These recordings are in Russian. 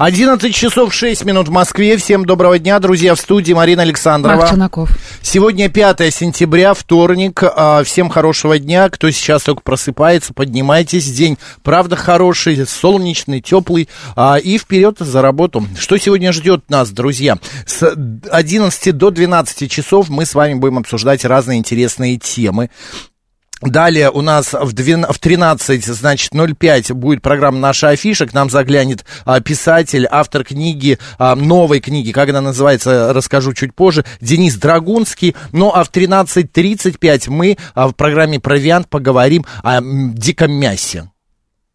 11 часов 6 минут в Москве. Всем доброго дня, друзья, в студии Марина Александрова. Марк Челноков. Сегодня 5 сентября, вторник. А, Всем хорошего дня. Кто сейчас только просыпается, поднимайтесь. День, правда, хороший, солнечный, теплый. А, И вперед за работу. Что сегодня ждет нас, друзья? С 11 до 12 часов мы с вами будем обсуждать разные интересные темы. Далее у нас в, 12, в 13, значит, 05 будет программа «Наша афиша». К нам заглянет а, писатель, автор книги, а, новой книги, как она называется, расскажу чуть позже, Денис Драгунский. Ну, а в 13.35 мы а, в программе «Провиант» поговорим о диком мясе.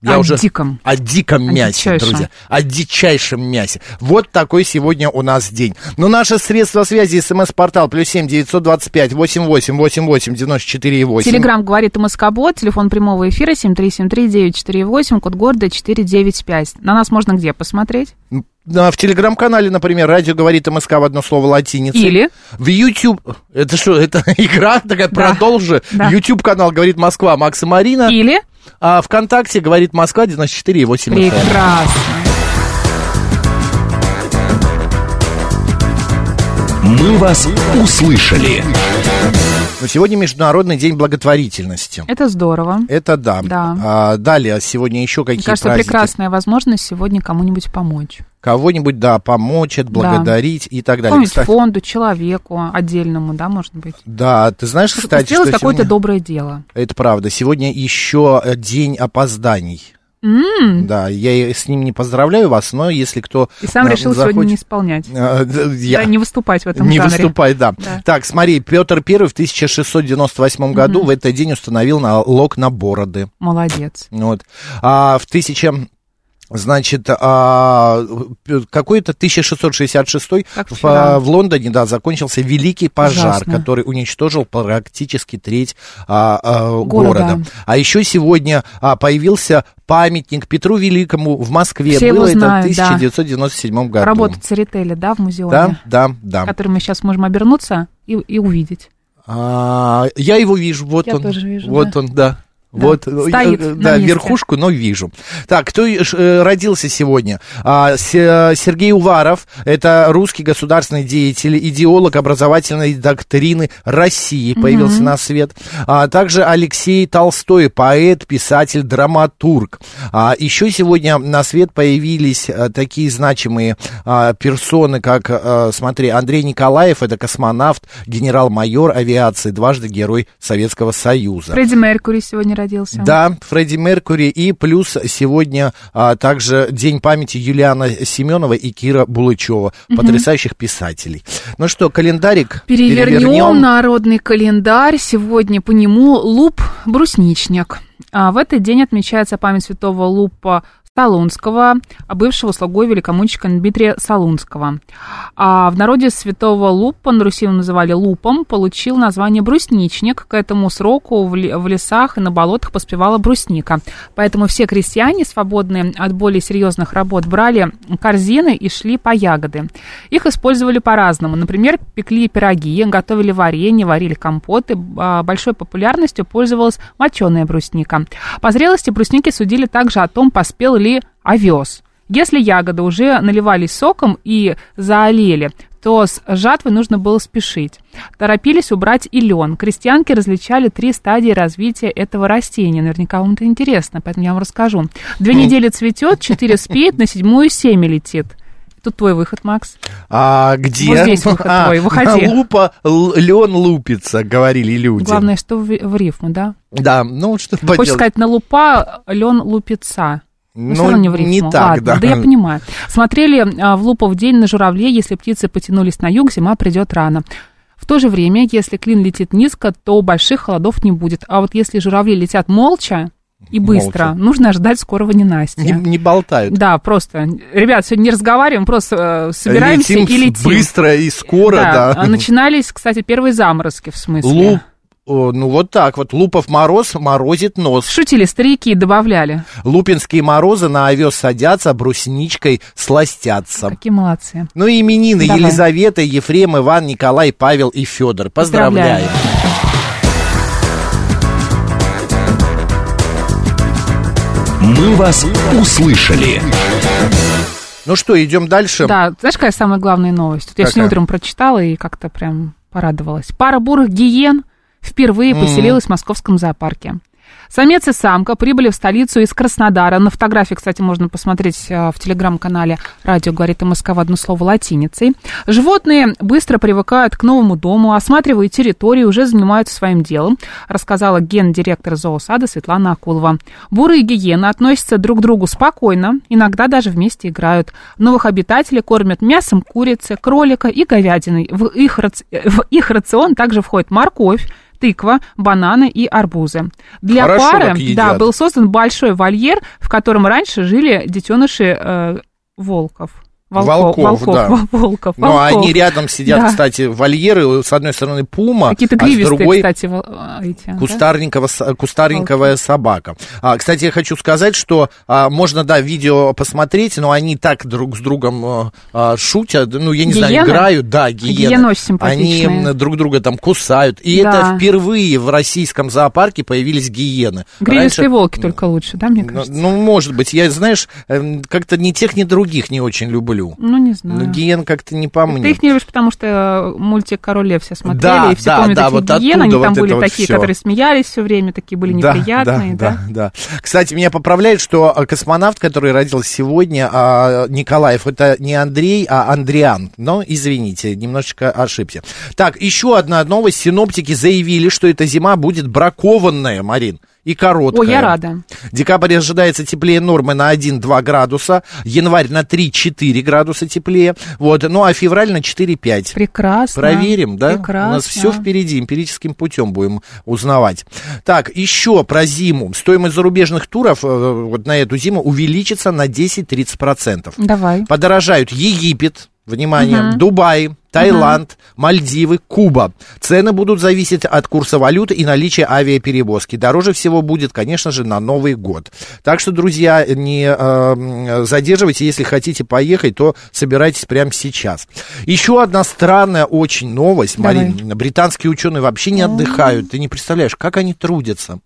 О диком. О диком О мясе, дичайшем. друзья. О дичайшем мясе. Вот такой сегодня у нас день. Но наше средство связи, смс-портал, плюс семь девятьсот двадцать пять восемь восемь восемь восемь девяносто четыре восемь. Телеграмм говорит МСК-бот, телефон прямого эфира 7373948, код города 495. На нас можно где посмотреть? А, В телеграм-канале, например, радио говорит МСК в одно слово латиницей. Или? В YouTube. Это что, это игра такая, Да. продолжи. Да. YouTube-канал говорит Москва, Макс и Марина. Или? А ВКонтакте говорит Москва 94,8 FM. Прекрасно. «Мы вас услышали». Но сегодня Международный день благотворительности. Это здорово. Это да. Да. А, далее, сегодня еще какие Мне кажется, праздники? прекрасная возможность сегодня кому-нибудь помочь. Кого-нибудь, да, помочь, отблагодарить и так далее. Помочь Кстати, фонду, человеку отдельному, да, может быть. да, ты знаешь, кстати, Сделать что какое-то сегодня... доброе дело. Это правда. Сегодня еще э, день опозданий. М, Да, я с ним не поздравляю вас, но если кто... И сам э, решил сегодня захочет- не исполнять. Э, я- Да, не выступать в этом Не жанре. выступай, да. Да. Так, смотри, Петр I в 1698 году в этот день установил налог на бороды. Молодец. Вот. А в 1000... Значит, а, какой-то 1666 Как в, а, в Лондоне, да, закончился великий пожар, Ужасно. который уничтожил практически треть а, а, Города. города. А еще сегодня а, появился памятник Петру Великому в Москве. Все Было знают, это в да. 1997 году. Работа Церетели, да, в музеоне? Да, да, да. Который мы сейчас можем обернуться и, и увидеть. А, я его вижу, вот Я он. тоже вижу, вот да. он, да. Вот, стоит э, да, верхушку, но вижу. Так, кто э, э, родился сегодня? А, Се- Сергей Уваров, это русский государственный деятель, идеолог образовательной доктрины России, появился на свет. А также Алексей Толстой, поэт, писатель, драматург. А, еще сегодня на свет появились такие значимые а, персоны, как, а, смотри, Андрей Николаев, это космонавт, генерал-майор авиации, дважды герой Советского Союза. Фредди Меркури сегодня родился. Да, Фредди Меркури и плюс сегодня а, также День памяти Юлиана Семенова и Кира Булычева, потрясающих писателей. Ну что, календарик Перевернем народный календарь. Сегодня по нему луп брусничник. А в этот день отмечается память святого Лупа Солунского, а бывшего слугой великомученика Дмитрия Солунского. А в народе святого Лупа, на Руси его называли Лупом, получил название брусничник. К этому сроку в лесах и на болотах поспевала брусника. Поэтому все крестьяне, свободные от более серьезных работ, брали корзины и шли по ягоды. Их использовали по-разному. Например, пекли пироги, готовили варенье, варили компоты. А, Большой популярностью пользовалась моченая брусника. По зрелости брусники судили также о том, поспел ли овес. Если ягоды уже наливались соком и заолели, то с жатвой нужно было спешить. Торопились убрать и лен. Крестьянки различали три стадии развития этого растения. Наверняка вам это интересно, поэтому я вам расскажу. Две недели цветет, четыре спеет, на седьмую семя летит. Тут твой выход, Макс. А где? Вот здесь выход твой, выходи. Лупа, лен лупится, говорили люди. Главное, что в, в рифму, да? Да, ну что Хочешь поделать. сказать, на лупа лен лупица. Ну, равно не в не так, Ладно, да. я понимаю. Смотрели а, в Лупов день на журавле, если птицы потянулись на юг, зима придет рано. В то же время, если клин летит низко, то больших холодов не будет. А вот если журавли летят молча и быстро, Молча. нужно ждать скорого ненастья. Не, не болтают. Да, просто. Ребят, сегодня не разговариваем, просто э, собираемся Летим и летим. быстро и скоро, да. а Начинались, кстати, первые заморозки, в смысле. Луп, о, ну вот так вот, Лупов мороз морозит нос. Шутили старики и добавляли. Лупинские морозы на овес садятся, брусничкой сластятся. Какие молодцы. Ну и именины Давай. Елизавета, Ефрем, Иван, Николай, Павел и Федор. Поздравляем. «Мы вас услышали». Ну что, идем дальше. Да, знаешь, какая самая главная новость? Вот я сегодня утром прочитала и как-то прям порадовалась. Пара бурых гиен впервые поселилась в московском зоопарке. Самец и самка прибыли в столицу из Краснодара. На фотографии, кстати, можно посмотреть э, в телеграм-канале «Радио говорит МСК» в одно слово латиницей. Животные быстро привыкают к новому дому, осматривают территорию, уже занимаются своим делом, рассказала гендиректор зоосада Светлана Акулова. Бурые гиены относятся друг к другу спокойно, иногда даже вместе играют. Новых обитателей кормят мясом курицы, кролика и говядиной. В их, раци- в их рацион также входит морковь, тыква, бананы и арбузы. Для Хорошо пары да, был создан большой вольер, в котором раньше жили детеныши э, волков. Волков, волков, да. волков, Ну, а волков. они рядом сидят, Да. кстати, вольеры. С одной стороны пума, Какие-то а с другой кстати, а, эти. да? Кустарниково, кустарниковая собака. А, кстати, я хочу сказать, что а, можно, да, видео посмотреть, но они так друг с другом а, а, шутят, ну, я не знаю, Гиены? играют, да, гиены. Гиены очень Они симпатичные. м, друг друга там кусают. И Да. это впервые в российском зоопарке появились гиены. Гривистые Раньше- волки только лучше, да, мне Ну, кажется? ну, может быть, я, знаешь, эм, как-то ни тех, ни других не очень люблю. Ну, не знаю. Ну, гиен как-то не по мне. Ты их не любишь, потому что э, мультик «Король лев» все смотрели, Да, и все да, помнят да, этих вот гиен, они там вот были вот такие, всё. которые смеялись все время, такие были Да, неприятные, да? да, да, да. Кстати, меня поправляют, что а, космонавт, который родился сегодня, а, Николаев, это не Андрей, а Андриан. Но, извините, немножечко ошибся. Так, еще одна новость. Синоптики заявили, что эта зима будет бракованная, Марин, и короткая. Ой, я рада. Декабрь ожидается теплее нормы на 1-2 градуса, январь на 3-4 градуса теплее, вот, ну а февраль на 4-5. Прекрасно. Проверим, да? Прекрасно. У нас все впереди, эмпирическим путем будем узнавать. Так, еще про зиму. Стоимость зарубежных туров э, вот на эту зиму увеличится на 10-30%. Давай. Подорожают Египет, внимание, Мгм. Дубай, Таиланд, Мальдивы, Куба. Цены будут зависеть от курса валюты и наличия авиаперевозки. Дороже всего будет, конечно же, на Новый год. Так что, друзья, не э, задерживайте, если хотите поехать, то собирайтесь прямо сейчас. Еще одна странная очень новость. Марин. Британские ученые вообще не отдыхают. Ты не представляешь, как они трудятся.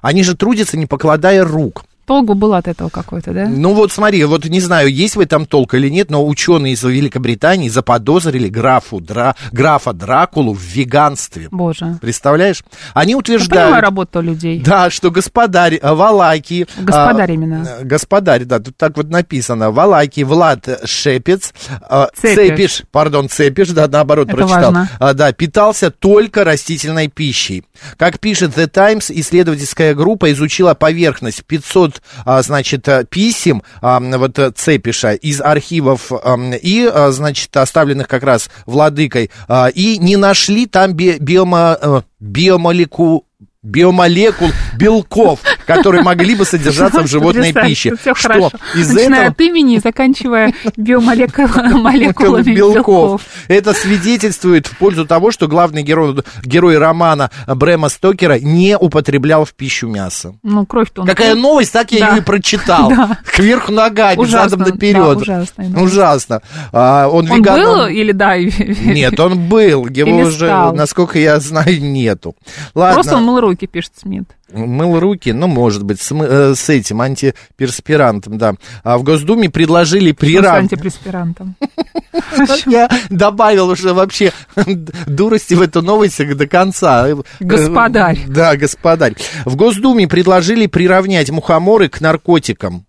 Они же трудятся, не покладая рук. Толку было от этого какой-то, да? Ну вот смотри, вот не знаю, есть в этом толк или нет, но ученые из Великобритании заподозрили графу, Дра, графа Дракулу в веганстве. Боже. Представляешь? Они Я понимаю утверждают... работу людей. Да, что господарь э, Валаки... Господарь а, именно. э, Господарь, да, тут так вот написано. Валаки Влад Шепец, э, Цепиш. Цепиш, пардон, Цепиш, да, наоборот Это прочитал. важно. А, да, питался только растительной пищей. Как пишет The Times, исследовательская группа изучила поверхность 500, а, значит, э, писем а, вот э, Цепиша из архивов и, а, значит, оставленных как раз владыкой, и не нашли там би- биомо, э, биомолеку биомолекул белков, которые могли бы содержаться в животной пище. Что хорошо. из Начиная этого от имени и заканчивая биомолекулами белков. Это свидетельствует в пользу того, что главный герой, романа Брэма Стокера не употреблял в пищу мясо. Ну, кровь-то Какая новость, так я ее и прочитал. Кверху ногами, задом наперед. Ужасно. А, он Он был или да? Нет, он был. Его уже, насколько я знаю, нету. Ладно. Просто он мыл руки, пишет Смит. Мыл руки, ну, может быть, с, э, с этим антиперспирантом, да. А в Госдуме предложили Ну, С приравнивать... антипреспирантом. Я добавил уже вообще дурости в эту новость до конца. Господарь. Да, господарь. В Госдуме предложили приравнять мухоморы к наркотикам.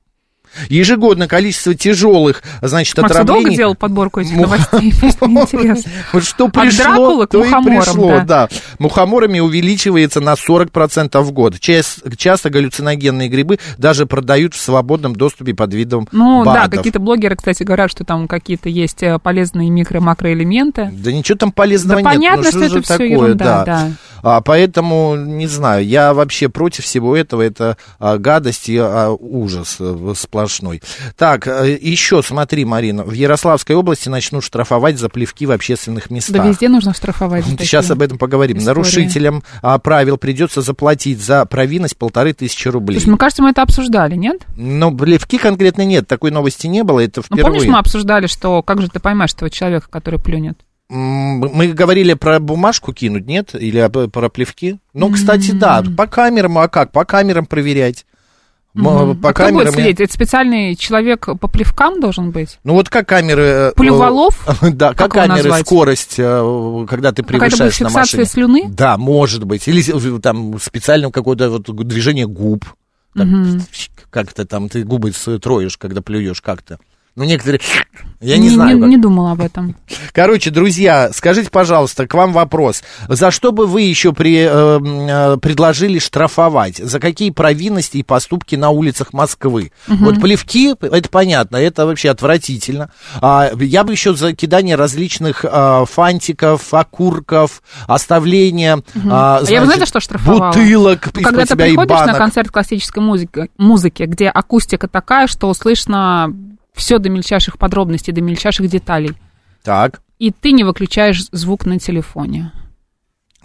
Ежегодно количество тяжелых, значит, Макс, ты долго отравлений... делал подборку этих новостей? Просто интересно. Что пришло, то и пришло, да. Мухоморами увеличивается на 40% в год. Часто, галлюциногенные грибы даже продают в свободном доступе под видом Ну да, какие-то блогеры, кстати, говорят, что там какие-то есть э, полезные микро-макроэлементы. Да ничего там полезного нет. понятно, что это такое, ерунда, да. А, поэтому, не знаю, я вообще против всего этого. Это а, гадость и а, ужас э, сплошной. Так, э, еще смотри, Марина, в Ярославской области начнут штрафовать за плевки в общественных местах. Да везде нужно штрафовать. Сейчас об этом поговорим. истории. Нарушителям а, правил придется заплатить за провинность полторы тысячи рублей. Слушай, мне кажется, мы это обсуждали, нет? Но плевки конкретно нет, такой новости не было, это Ну, впервые. помнишь, мы обсуждали, что как же ты поймаешь этого человека, который плюнет? Мы говорили про бумажку кинуть, нет? Или об- про плевки? Ну, кстати, да, по камерам, а как? По камерам проверять. Мгм. По А кто будет камерам. следить? Это специальный человек по плевкам должен быть? Ну вот как камеры... э, Плюволов? Да, как Как камеры назвать? скорость, э, когда ты превышаешь на фиксация машине. слюны? Да, может быть. Или там специальное какое-то вот движение губ. Так, Как-то там ты губы троишь, когда плюешь как-то. Ну, некоторые... Я не, знаю. как. Не думала об этом. Короче, друзья, скажите, пожалуйста, к вам вопрос. За что бы вы еще при, э, э, предложили штрафовать? За какие провинности и поступки на улицах Москвы? Вот плевки, это понятно, это вообще отвратительно. А, я бы еще за кидание различных а, фантиков, окурков, оставление... а, А я бы, значит, знаете, что штрафовала? Бутылок Ну, Когда ты приходишь на концерт классической музыки, музыки, где акустика такая, что слышно все до мельчайших подробностей, до мельчайших деталей, Так, и ты не выключаешь звук на телефоне.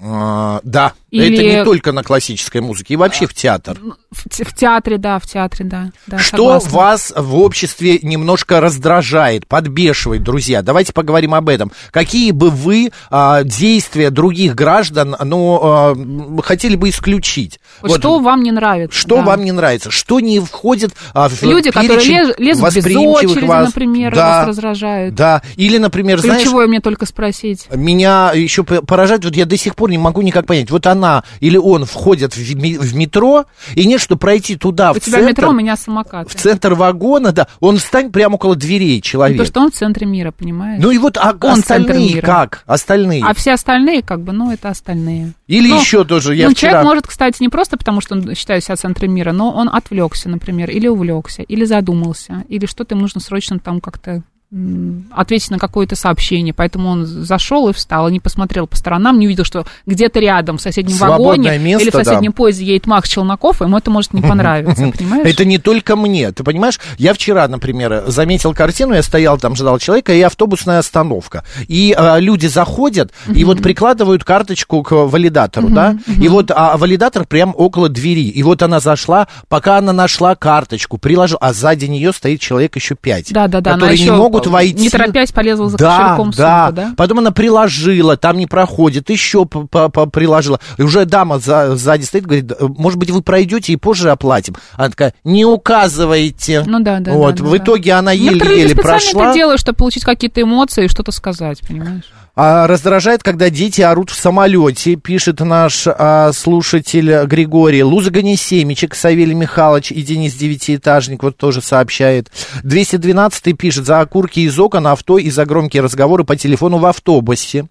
А, да, Или- это не только на классической музыке, и вообще в театр. В, в театре, да, в театре, да. да Что согласна. вас в обществе немножко раздражает, подбешивает, друзья? Давайте поговорим об этом. Какие бы вы а, действия других граждан, ну, а, хотели бы исключить? Вот что вам не нравится? что да. вам не нравится? Что не входит а, в Люди, которые лез- лезут без очереди, вас? например, да, вас раздражают. Да, или, например, знаешь... Ключевое мне только спросить. Меня еще поражает, вот я до сих пор не могу никак понять, вот она или он входят в, ми- в метро, и нет, что пройти туда, У в тебя центр, метро, у меня самокат. в центр вагона, да, он встань прямо около дверей, человек. То, что он в центре мира, понимаешь? Ну и вот а Он остальные как? Остальные? А все остальные, как бы, ну, это остальные. Или Ну, еще тоже, я ну, вчера... человек может, кстати, не просто потому, что он считает себя центром мира, но он отвлекся, например, или увлекся, или задумался, или что-то им нужно срочно там как-то ответить на какое-то сообщение, поэтому он зашел и встал, и не посмотрел по сторонам, не увидел, что где-то рядом в соседнем Свободное вагоне место, или в соседнем да. поезде едет Макс Челноков, ему это может не понравиться, понимаешь? Это не только мне, ты понимаешь? Я вчера, например, заметил картину, я стоял там, ждал человека, и автобусная остановка. И а, люди заходят, и вот прикладывают карточку к валидатору, да? И вот а, валидатор прям около двери. И вот она зашла, пока она нашла карточку, приложила, а сзади нее стоит человек еще пять, которые не еще, могут войти. не торопясь, полезла за да, кошельком да. сумку, да? Потом она приложила, там не проходит, еще приложила. И уже дама за- сзади стоит, говорит, «Э, может быть, вы пройдете и позже оплатим. Она такая, не указывайте. Ну да, да. Вот, да, в да, итоге она Некоторые еле-еле люди специально прошла. это делают, чтобы получить какие-то эмоции и что-то сказать, понимаешь? А раздражает, когда дети орут в самолете, пишет наш а, слушатель Григорий. Лузагани семечек, Савелий Михайлович и Денис Девятиэтажник вот тоже сообщает. 212 пишет за окурки из окон авто и за громкие разговоры по телефону в автобусе.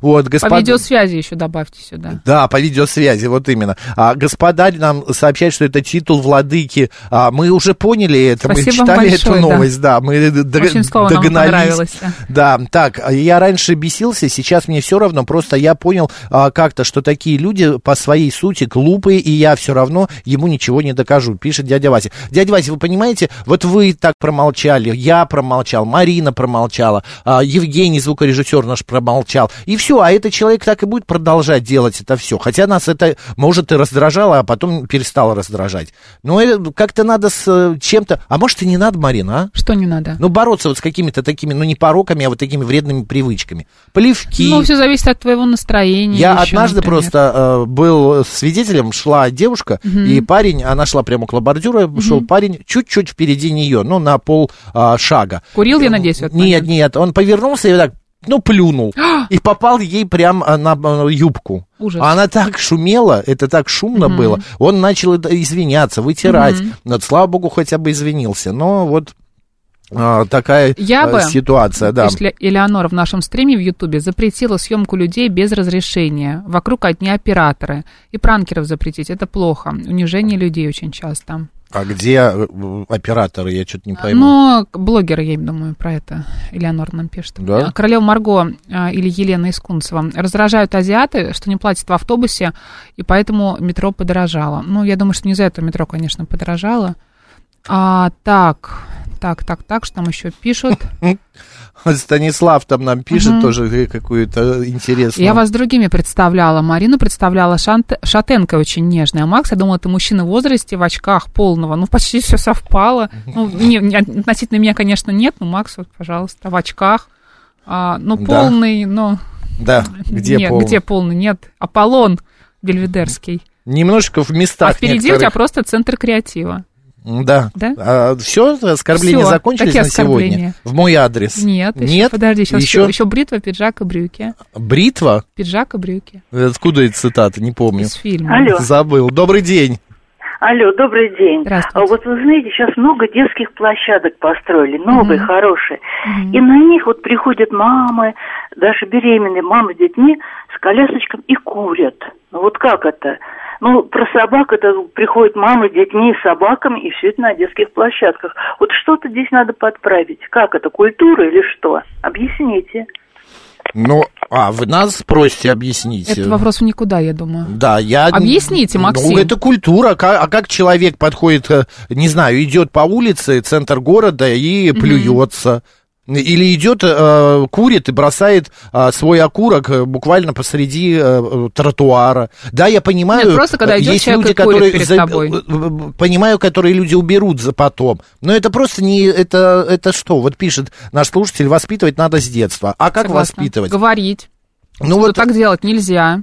Вот, По господ... видеосвязи еще добавьте сюда. Да, по видеосвязи, вот именно. А, господарь нам сообщает, что это титул владыки. А, мы уже поняли это, мы Спасибо читали большое, эту да. новость, да, мы д- Очень слово догнались. понравилось, да. Да, так, я раньше бесился, сейчас мне все равно, просто я понял а, как-то, что такие люди по своей сути глупые, и я все равно ему ничего не докажу, пишет дядя Вася. Дядя Вася, вы понимаете, вот вы так промолчали, я промолчал, Марина промолчала, а, Евгений, звукорежиссер наш, промолчал, и все, а этот человек так и будет продолжать делать это все, хотя нас это, может, и раздражало, а потом перестало раздражать. Но это как-то надо с э, чем-то, а может и не надо, Марина, а? Что не надо? Ну, бороться вот с какими-то такими, ну, не пороками, а вот такими вредными привычками. Плевки. Ну, все зависит от твоего настроения. Я еще, однажды например. просто э, был свидетелем, шла девушка, и парень, она шла прямо около бордюра, шел парень чуть-чуть впереди нее, ну, на пол а, шага. Курил, я надеюсь, в этот Нет, момент? нет, он повернулся и вот так ну, плюнул. И попал ей прям а, на а, юбку. Ужас. А Она так шумела, это так шумно было. Он начал извиняться, вытирать. Вот, слава богу, хотя бы извинился. Но вот а, такая Я а, бы, ситуация, да. Если Элеонора в нашем стриме в Ютубе запретила съемку людей без разрешения. Вокруг одни операторы. И пранкеров запретить. Это плохо. Унижение людей очень часто. А где э, операторы, я что-то не пойму. Но блогеры, я думаю, про это Элеонора нам пишет. Да? Королева Марго а, или Елена Искунцева раздражают азиаты, что не платят в автобусе, и поэтому метро подорожало. Ну, я думаю, что не за это метро, конечно, подорожало. А, так, так, так, так, что там еще пишут? Станислав там нам пишет тоже э, какую-то интересную. Я вас другими представляла. Марину представляла Шант... Шатенко очень нежная. А Макс, я думала, ты мужчина в возрасте, в очках, полного. Ну, почти все совпало. Ну, не, не, относительно меня, конечно, нет, но Макс, вот, пожалуйста, в очках. А, ну, Да. полный, но... Да, где нет, полный? где полный? Нет, Аполлон Бельведерский. Немножечко в местах а впереди у некоторых. тебя просто центр креатива. Да. Да? все, оскорбления Всё. закончились Какие на сегодня? оскорбления? В мой адрес? Нет, еще, Нет? подожди, сейчас Еще? еще, бритва, пиджак и брюки. Бритва? Пиджак и брюки. Откуда эта цитата? Не помню. Из фильма. Алло. Забыл. Добрый день. Алло, добрый день. Здравствуйте. А вот вы знаете, сейчас много детских площадок построили, новые, Мгм. хорошие. Мгм. И на них вот приходят мамы, даже беременные мамы с детьми, с колясочками и курят. Ну вот как это? Ну, про собак это приходят мамы с детьми, с собаками, и все это на детских площадках. Вот что-то здесь надо подправить. Как это, культура или что? Объясните. Ну, а, вы нас просите объяснить. Это вопрос в никуда, я думаю. Да, я... Объясните, Максим. Ну, это культура. Ка- А как человек подходит, э, не знаю, идет по улице, центр города и плюется? Или идет, э, курит и бросает э, свой окурок э, буквально посреди тротуара. Да, я понимаю. Нет, просто когда идет есть человек люди, и курит которые перед за- тобой. понимаю, которые люди уберут за потом. Но это просто не это это что? Вот пишет наш слушатель, воспитывать надо с детства. А как Согласна. воспитывать? Говорить. Ну что вот так делать нельзя.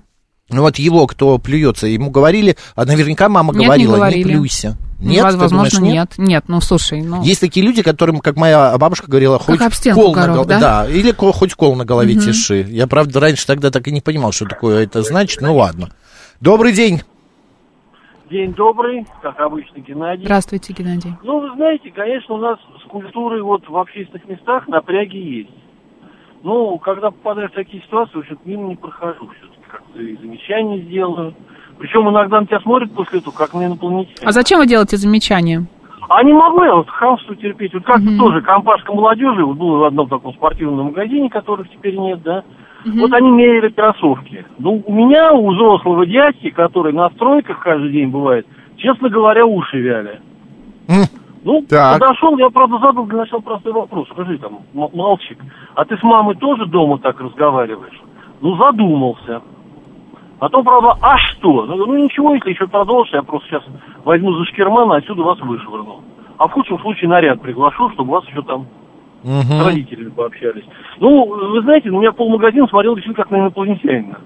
ну вот его, кто плюется, ему говорили, а наверняка мама Нет, не говорила, не, говорили. плюйся. Нет, Воз- ты возможно, думаешь, нет. Нет, ну слушай, ну. Есть такие люди, которым, как моя бабушка говорила, хоть об стенку кол на горох, гол- да? или ко- хоть кол на голове тиши. Я, правда, раньше тогда так и не понимал, что такое это значит. Ну ладно. Добрый день. День добрый, как обычно, Геннадий. Здравствуйте, Геннадий. Ну, вы знаете, конечно, у нас с культурой вот в общественных местах напряги есть. Ну, когда попадаешь в такие ситуации, в общем, мимо не прохожу все-таки. Как-то и замечания сделаю. Причем иногда на тебя смотрят после этого, как на инопланетянина. А зачем вы делаете замечания? А не могу я вот хамство терпеть. Вот как-то тоже компашка молодежи, вот был в одном таком спортивном магазине, которых теперь нет, да. Вот они меряли кроссовки. Ну, у меня, у взрослого дядьки, который на стройках каждый день бывает, честно говоря, уши вяли. М, Ну, Так. подошел, я, правда, задал для начала простой вопрос. Скажи там, м- мальчик, а ты с мамой тоже дома так разговариваешь? Ну, задумался. Потом, правда, а что? Ну, ну, ничего, если еще продолжишь, я просто сейчас возьму за шкерман, и отсюда вас вышвырну. А в худшем случае наряд приглашу, чтобы вас еще там с мгм. родителями пообщались. Ну, вы знаете, у меня полмагазина смотрел действительно как на инопланетянина.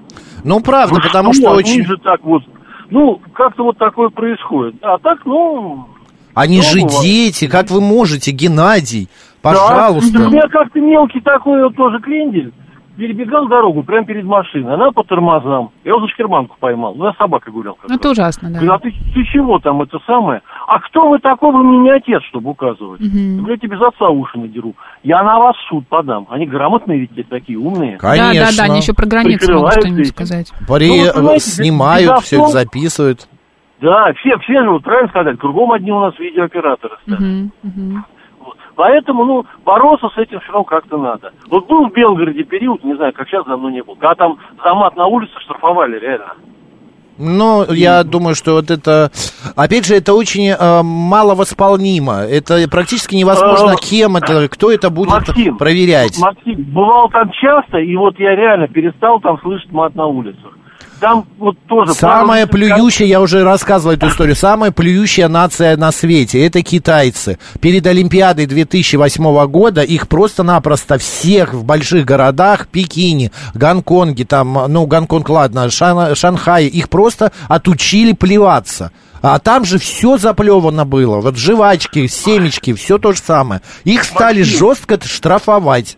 Ну, правда, Ну, потому что они очень... же так вот, ну, как-то вот такое происходит. А так, ну, Они же Ну, бывает. дети, как вы можете, Геннадий? Да. Пожалуйста. У меня как-то мелкий такой вот тоже крендель. Перебегал дорогу прямо перед машиной. Она по тормозам. Я за шкерманку поймал. Ну, я с собакой гулял. как Ну, это раз. ужасно, да. Говорю, а ты, ты чего там, это самое? А кто вы такой, вы мне не отец, чтобы указывать? Я говорю, я тебе за отца уши надеру. Я на вас в суд подам. Они грамотные ведь такие, умные. Конечно. Да, да, да, они еще про границу могут что-нибудь сказать. При- Ну, вот, понимаете, снимают, все это записывают. Да, все, все же, вот правильно сказать, кругом одни у нас видеооператоры. стоят. Мгм, мгм. Поэтому, ну, бороться с этим все равно как-то надо. Вот был в Белгороде период, не знаю, как сейчас давно не был, когда там за мат на улице штрафовали, реально. Ну, я думаю, что вот это, опять же, это очень э, мало восполнимо. Это практически невозможно, Э, кем это, кто это будет Максим, проверять. Максим, бывал там часто, и вот я реально перестал там слышать мат на улицах. Там вот тоже... Самая плюющая, я уже рассказывал эту историю, самая плюющая нация на свете, это китайцы. Перед Олимпиадой 2008 года их просто-напросто всех в больших городах, Пекине, Гонконге, там, ну, Гонконг, ладно, Шан- Шанхае, их просто отучили плеваться. А там же все заплевано было. Вот жвачки, семечки, все то же самое. Их стали жестко штрафовать.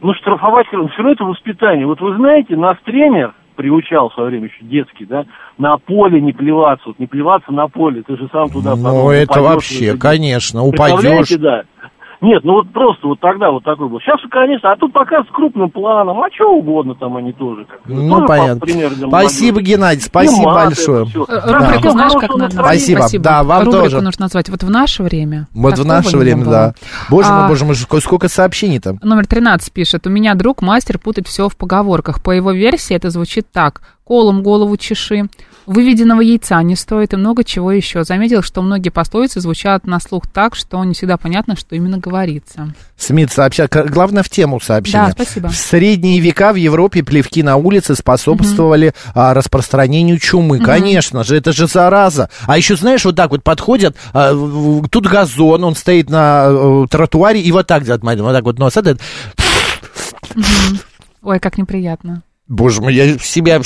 Ну, штрафовать, все равно это воспитание. Вот вы знаете, нас тренер приучал в свое время еще детский, да, на поле не плеваться, вот не плеваться на поле, ты же сам туда Ну, это вообще, конечно, упадешь. Да. Нет, ну вот просто вот тогда вот такой был. Сейчас, конечно, а тут пока с крупным планом, а что угодно там они тоже. Как, Ну, тоже понятно. пример Спасибо. Геннадий, спасибо маты, большое. Э, Да. Рубрику, знаешь, как надо? настроения. Спасибо. Да, вам Рубрику тоже. нужно назвать. Вот в наше время. Вот в такого наше время, было. да. Боже А, мой, боже мой, сколько- сколько сообщений-то. Номер 13 пишет. У меня друг мастер путать все в поговорках. По его версии это звучит так. Колом голову чеши. Выведенного яйца не стоит и много чего еще. Заметил, что многие пословицы звучат на слух так, что не всегда понятно, что именно говорится. Смит сообщает, главное в тему сообщения. Да, спасибо. В средние века в Европе плевки на улице способствовали а, распространению чумы. Конечно же, это же зараза. А еще, знаешь, вот так вот подходят, а, тут газон, он стоит на э, тротуаре, и вот так делает, Марина, вот так вот нос, это, Ой, как неприятно. Боже мой, я себя...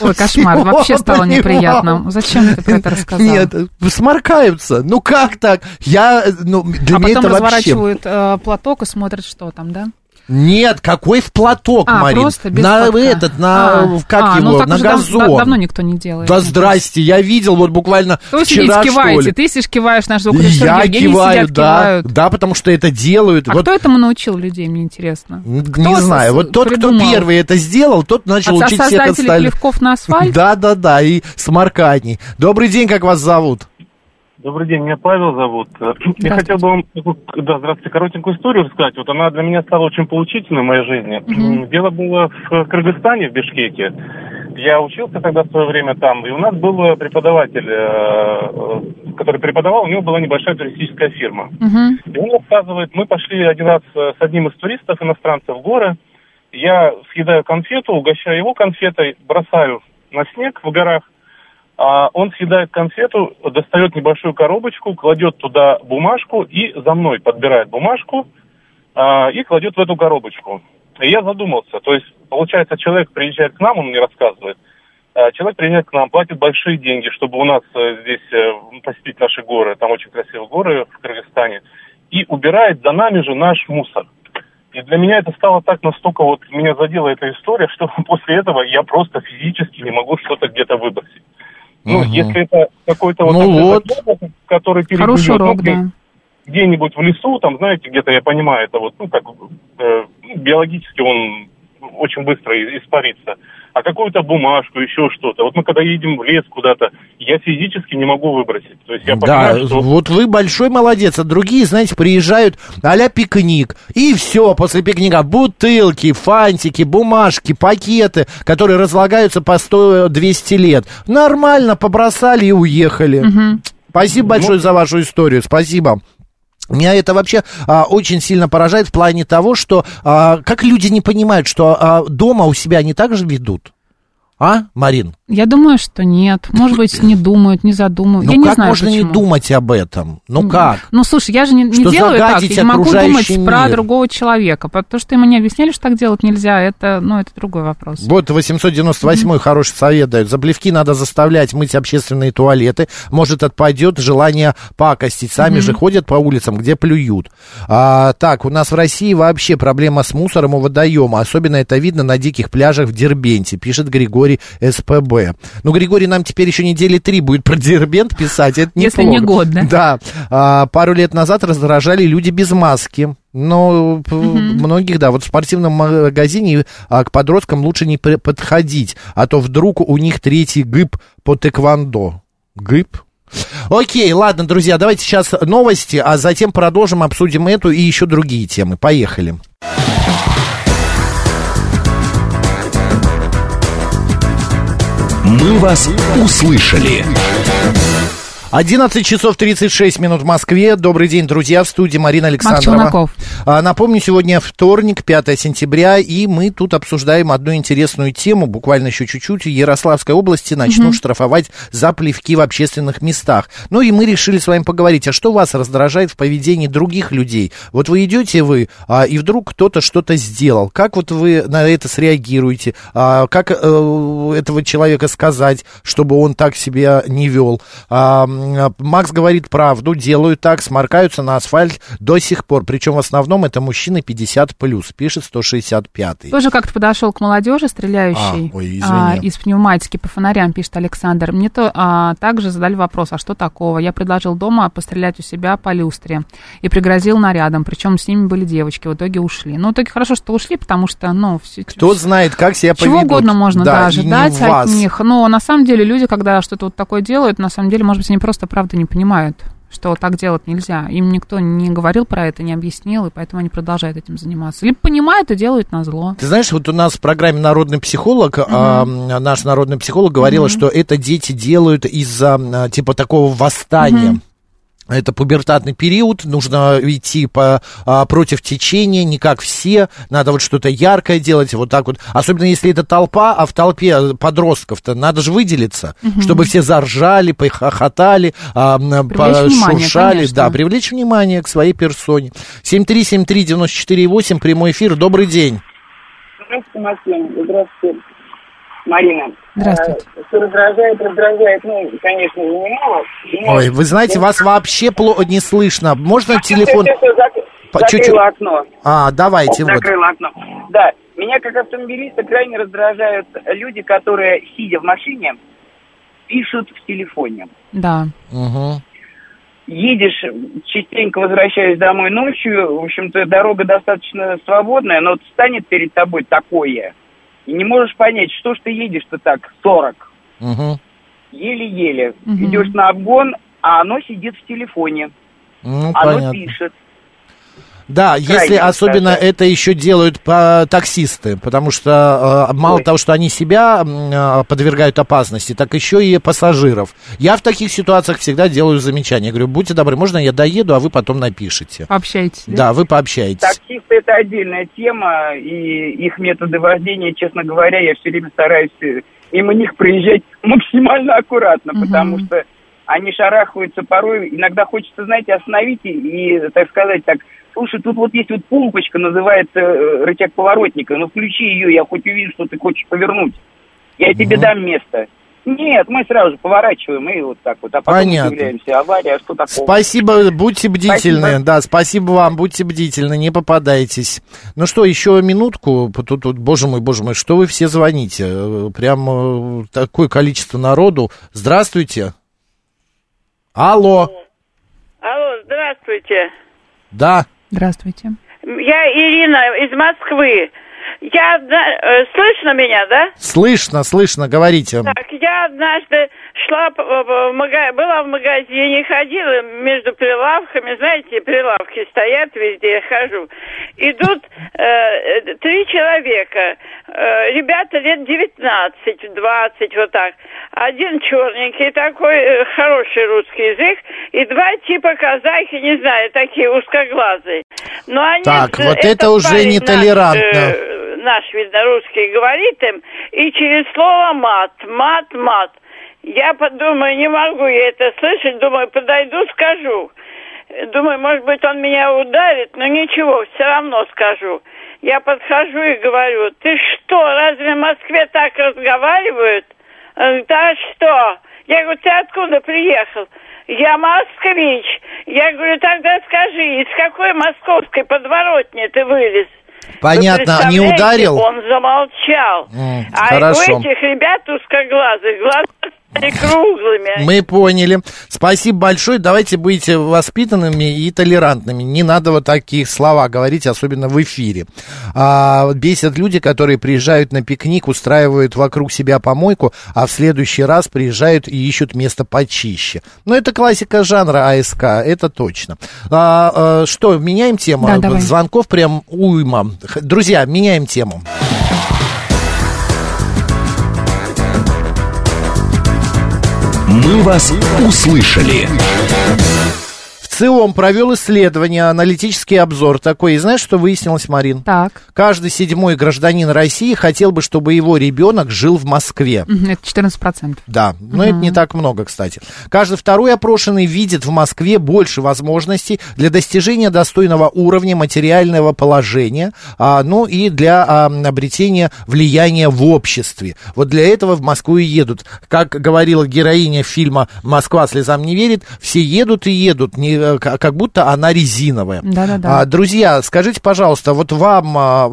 Ой, кошмар, вообще стало понимал. неприятно. Зачем ты про это рассказал? Нет, сморкаются. Ну как так? Я, ну, для а меня потом это вообще... разворачивают э, платок и смотрят, что там, да? Нет, какой в платок, А, Марин? просто без на платка. этот, на, А, как а, его, ну, на дав- газон. да- давно никто не делает. Да здрасте, я видел вот буквально Вы вчера, сидите, что киваете. ли. Ты сидишь, киваешь, наш звукорежиссер я Евгений киваю, сидят, да, кивают. да, потому что это делают. А вот, кто этому научил людей, мне интересно? Кто не с- знаю, вот тот, придумал? кто первый это сделал, тот начал От учить всех остальных. плевков на асфальт? Да, да, да, и сморканий. Добрый день, как вас зовут? Добрый день, меня Павел зовут. Я хотел бы вам, да, здравствуйте, коротенькую историю рассказать. Вот она для меня стала очень поучительной в моей жизни. Мгм. Дело было в Кыргызстане, в Бишкеке. Я учился тогда в свое время там, и у нас был преподаватель, э, э, который преподавал, у него была небольшая туристическая фирма. Мгм. И он рассказывает, мы пошли один раз э, с одним из туристов, иностранцев, в горы. Я съедаю конфету, угощаю его конфетой, бросаю на снег в горах. А он съедает конфету, достает небольшую коробочку, кладет туда бумажку и за мной подбирает бумажку а, и кладет в эту коробочку. И я задумался. То есть, получается, человек приезжает к нам, он мне рассказывает, а, человек приезжает к нам, платит большие деньги, чтобы у нас э, здесь э, посетить наши горы, там очень красивые горы в Кыргызстане, и убирает за нами же наш мусор. И для меня это стало так настолько, вот меня задела эта история, что после этого я просто физически не могу что-то где-то выбросить. Ну, Мгм. если это какой-то вот, Ну вот опыт, который Хороший перегрызет, урок, ну, да. где-нибудь в лесу, там, знаете, где-то я понимаю, это вот, ну, как э, ну, биологически он очень быстро испарится. А какую-то бумажку, еще что-то. Вот мы когда едем в лес куда-то, я физически не могу выбросить. То есть я да, понимаю, что... вот вы большой молодец, а другие, знаете, приезжают а-ля пикник, и все, после пикника бутылки, фантики, бумажки, пакеты, которые разлагаются по 100-200 лет. Нормально, побросали и уехали. Мгм. Спасибо большое за вашу историю, спасибо. Меня это вообще а, очень сильно поражает в плане того, что а, как люди не понимают, что а, дома у себя они так же ведут. А, Марин? Я думаю, что нет. Может быть, не думают, не задумывают. Ну я не как знаю, можно почему. не думать об этом? Ну как? Ну, слушай, я же не, не Что делаю так. Я не могу думать окружающий про мир. другого человека. Потому что ему не объяснили, что так делать нельзя. Это, ну, это другой вопрос. Вот 898 хороший совет дают. За плевки надо заставлять мыть общественные туалеты. Может, отпадет желание пакостить. Сами же ходят по улицам, где плюют. А, так, у нас в России вообще проблема с мусором у водоема. Особенно это видно на диких пляжах в Дербенте, пишет Григорий СПБ. Ну, Григорий нам теперь еще недели три будет про Дербент писать. Это Если неплохо. не год, да? Да. А, пару лет назад раздражали люди без маски. Но п- многих, да, вот в спортивном магазине а, к подросткам лучше не подходить, а то вдруг у них третий гыб по тэквондо. Гыб? Окей, ладно, друзья, давайте сейчас новости, а затем продолжим, обсудим эту и еще другие темы. Поехали. «Мы вас услышали». 11 часов 36 минут в Москве. Добрый день, друзья, в студии Марина Александрова. А, Напомню, сегодня вторник, 5 сентября, и мы тут обсуждаем одну интересную тему, буквально еще чуть-чуть. В Ярославской области начнут штрафовать за плевки в общественных местах. Ну и мы решили с вами поговорить, а что вас раздражает в поведении других людей? Вот вы идете вы, а, и вдруг кто-то что-то сделал. Как вот вы на это среагируете? А, как э, этого человека сказать, чтобы он так себя не вел? А, Макс говорит правду, делают так, сморкаются на асфальт до сих пор. Причем в основном это мужчины 50 плюс, пишет 165. Тоже как-то подошел к молодежи, стреляющей А, ой, а, из пневматики по фонарям, пишет Александр. Мне то а, также задали вопрос, а что такого? Я предложил дома пострелять у себя по люстре и пригрозил нарядом, причем с ними были девочки, в итоге ушли. Ну, в итоге хорошо, что ушли, потому что, ну, все, Кто знает, как себя чего поведут. угодно можно Да, да, ожидать от них. Но на самом деле люди, когда что-то вот такое делают, на самом деле, может быть, они просто правда не понимают что так делать нельзя. Им никто не говорил про это, не объяснил, и поэтому они продолжают этим заниматься. Либо понимают и делают на зло. Ты знаешь, вот у нас в программе народный психолог, а, наш народный психолог говорила, что это дети делают из-за а, типа такого восстания. Это пубертатный период, нужно идти по, а, против течения, не как все, надо вот что-то яркое делать, вот так вот. Особенно если это толпа, а в толпе подростков-то надо же выделиться, чтобы все заржали, похохотали, а, внимание, пошуршали. Да, привлечь внимание к своей персоне. 7373948, прямой эфир, добрый день. Здравствуйте, Максим. Здравствуйте, Марина. Здравствуйте. Э, Что раздражает, раздражает, ну, конечно, же, немало. Но- Ой, вы знаете, вас вообще плохо не слышно. Можно телефон... Чуть-чуть. окно. А, давайте, вот. Закрыла окно. Да, меня как автомобилиста крайне раздражают люди, которые, сидя в машине, пишут в телефоне. Да. Мгм. Едешь, частенько возвращаюсь домой ночью, в общем-то, дорога достаточно свободная, но вот станет перед тобой такое, и не можешь понять, что ж ты едешь-то так, 40. Мгм. еле-еле. Мгм. Идешь на обгон, а оно сидит в телефоне. Ну, оно понятно. пишет. Да, если особенно раздражает. это еще делают по таксисты, потому что э, мало Ой. того, что они себя э, подвергают опасности, так еще и пассажиров. Я в таких ситуациях всегда делаю замечание. Говорю, будьте добры, можно я доеду, а вы потом напишите. Пообщайтесь. Да, вы пообщаетесь. Таксисты это отдельная тема, и их методы вождения, честно говоря, я все время стараюсь э, мимо них проезжать максимально аккуратно, Мгм. потому что они шарахаются порой. Иногда хочется, знаете, остановить и, и, так сказать, так, слушай, тут вот есть вот пумпочка, называется э, рычаг поворотника, ну включи ее, я хоть увижу, что ты хочешь повернуть. Я тебе дам место. Нет, мы сразу же поворачиваем и вот так вот, а потом Понятно. удивляемся, авария, а что такого? Спасибо, будьте бдительны. Спасибо. Да, спасибо вам, будьте бдительны, не попадайтесь. Ну что, еще минутку. Тут, тут, боже мой, боже мой, что вы все звоните? Э, Прям э, такое количество народу. Здравствуйте. Алло. Алло, здравствуйте. Да. Здравствуйте. Я Ирина из Москвы. Я одна- э, слышно меня, да? Слышно, слышно, говорите. Так, я однажды шла, мага- была в магазине, ходила между прилавками, знаете, прилавки стоят везде, я хожу. Идут э, э, три человека, э, ребята лет 19, 20, вот так. Один черненький такой, э, хороший русский язык, и два типа казахи, не знаю, такие узкоглазые. Но они, Так, э, вот этот это уже нетолерантно. Наш, э, наш, видно, русский говорит им, и через слово мат, мат, мат. Я подумаю, не могу я это слышать, думаю, подойду, скажу. Думаю, может быть, он меня ударит, но ничего, все равно скажу. Я подхожу и говорю, ты что, разве в Москве так разговаривают? Он говорит, а что? Я говорю, ты откуда приехал? Я москвич. Я говорю, тогда скажи, из какой московской подворотни ты вылез? Понятно, не ударил? Он замолчал. М, а хорошо. у этих ребят узкоглазых глаза стали круглыми. Мы поняли. Спасибо большое. Давайте быть воспитанными и толерантными. Не надо вот таких слова говорить, особенно в эфире. А, бесят люди, которые приезжают на пикник, устраивают вокруг себя помойку, а в следующий раз приезжают и ищут место почище. Ну, это классика жанра АСК, это точно. А, а, что, меняем тему? Да, давай. Звонков прям уйма. Друзья, меняем тему. «Мы вас услышали». ЦИОМ провел исследование, аналитический обзор такой. И знаешь, что выяснилось, Марин? Так. Каждый седьмой гражданин России хотел бы, чтобы его ребенок жил в Москве. Это 14%. Да, но это не так много, кстати. Каждый второй опрошенный видит в Москве больше возможностей для достижения достойного уровня материального положения, а, ну и для а, обретения влияния в обществе. Вот для этого в Москву и едут. Как говорила героиня фильма «Москва слезам не верит», все едут и едут, не, как будто она резиновая. Да-да-да. А, друзья, скажите, пожалуйста, вот вам, а,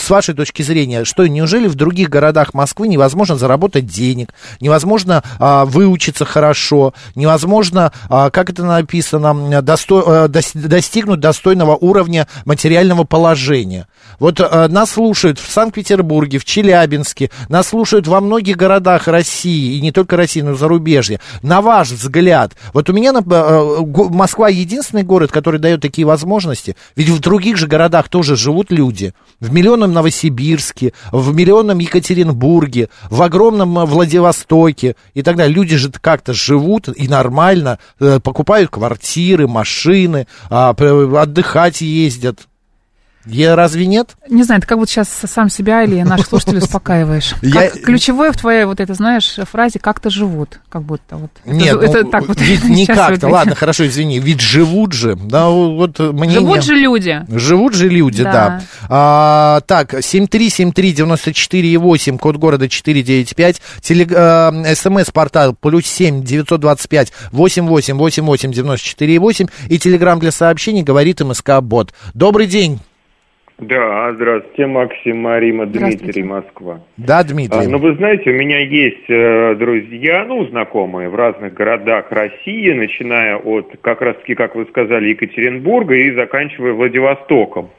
с вашей точки зрения, что, неужели в других городах Москвы невозможно заработать денег, невозможно а, выучиться хорошо, невозможно, как это написано, досто- э, дос- достигнуть достойного уровня материального положения? Вот а, нас слушают в Санкт-Петербурге, в Челябинске, нас слушают во многих городах России, и не только России, но и зарубежья. На ваш взгляд, вот у меня э, Москва единственный город, который дает такие возможности, ведь в других же городах тоже живут люди. В миллионном Новосибирске, в миллионном Екатеринбурге, в огромном э, Владивостоке и так далее. Люди же как-то живут и нормально, э, покупают квартиры, машины, п- отдыхать ездят. Я разве нет? Не знаю, ты как будто сейчас сам себя или наших слушателей успокаиваешь. Я- Как ключевое в твоей вот этой, знаешь, фразе «как-то живут», как будто вот. Это- Нет, это, ну, так вот. ведь не как-то, выглядит. ладно, хорошо, извини, ведь живут же, да, вот мнение... Живут же люди. Живут же люди, да. Да. А, так, 7373948, код города 495, телег, э, смс-портал плюс 7 925 88 88 94 8 и телеграмм для сообщений говорит МСК Бот. Добрый день. Да, здравствуйте, Максим, Марима, Дмитрий. Москва. Да, Дмитрий. А, ну, вы знаете, у меня есть э, друзья, ну, знакомые в разных городах России, начиная от, как раз-таки, как вы сказали, Екатеринбурга и заканчивая Владивостоком.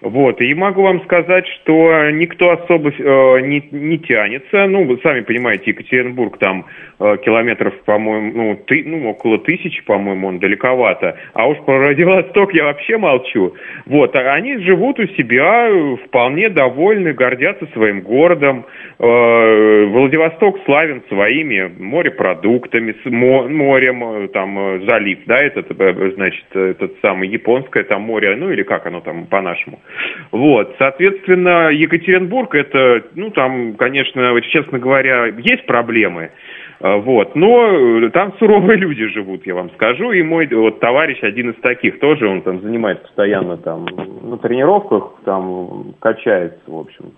Вот, и могу вам сказать, что никто особо э, не, не тянется. Ну, вы сами понимаете, Екатеринбург там э, километров, по-моему, ну, ты, ну, около тысячи, по-моему, он далековато. А уж про Владивосток я вообще молчу. Вот, а они живут у себя, вполне довольны, гордятся своим городом. Э, Владивосток славен своими морепродуктами, с мо- морем, э, там, э, залив, да, этот, э, значит, этот самый японское там море, ну, или как оно там по-нашему. Вот, соответственно, Екатеринбург это, ну, там, конечно, честно говоря, есть проблемы, э, вот, но э, там суровые люди живут, я вам скажу, и мой вот товарищ один из таких, тоже он там занимается постоянно там на тренировках, там качается, в общем.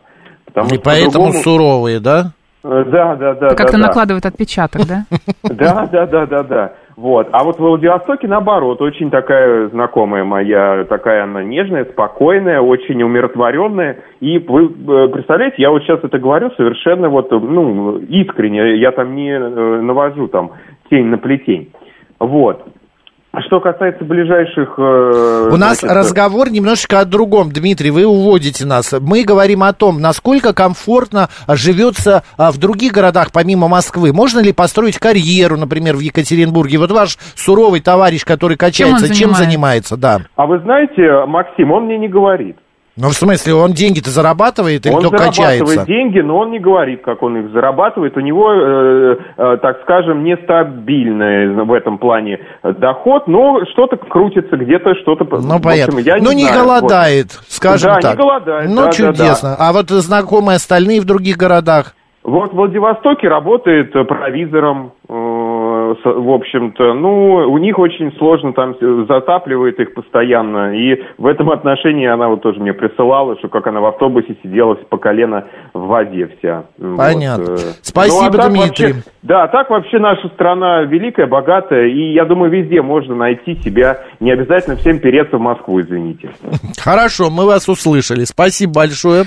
Потому И поэтому суровые, да? Э, Да, да, да. Это как-то да, да. накладывает отпечаток, да? Да, да, да, да, да. Вот. А вот в Владивостоке, наоборот, очень такая знакомая моя, такая она нежная, спокойная, очень умиротворенная. И вы э, представляете, я вот сейчас это говорю совершенно вот, ну, искренне, я там не э, навожу там тень на плетень. Вот. А Что касается ближайших... э, У нас значит, разговор немножечко о другом, Дмитрий, вы уводите нас. Мы говорим о том, насколько комфортно живется а, в других городах, помимо Москвы. Можно ли построить карьеру, например, в Екатеринбурге? Вот ваш суровый товарищ, который Чем качается, чем занимается? занимается? Да. А вы знаете, Максим, он мне не говорит. Ну, в смысле, он деньги-то зарабатывает или он только зарабатывает качается? деньги, но он не говорит, как он их зарабатывает. У него, э, э, так скажем, нестабильный в этом плане доход, но что-то крутится, где-то что-то... Ну, понятно. я ну, не, не знаю. голодает, Вот. скажем да, так. не голодает. Ну, да, да, чудесно. да. А вот знакомые остальные в других городах? Вот в Владивостоке работает провизором, э, в общем-то. Ну, у них очень сложно, там затапливает их постоянно. И в этом отношении она вот тоже мне присылала, что как она в автобусе сидела по колено в воде вся. Вот, Понятно. э. Спасибо, Ну, а Дмитрий. вообще- да, так вообще наша страна великая, богатая, и я думаю, везде можно найти себя. Не обязательно всем переться в Москву, извините. Хорошо, мы вас услышали. Спасибо большое.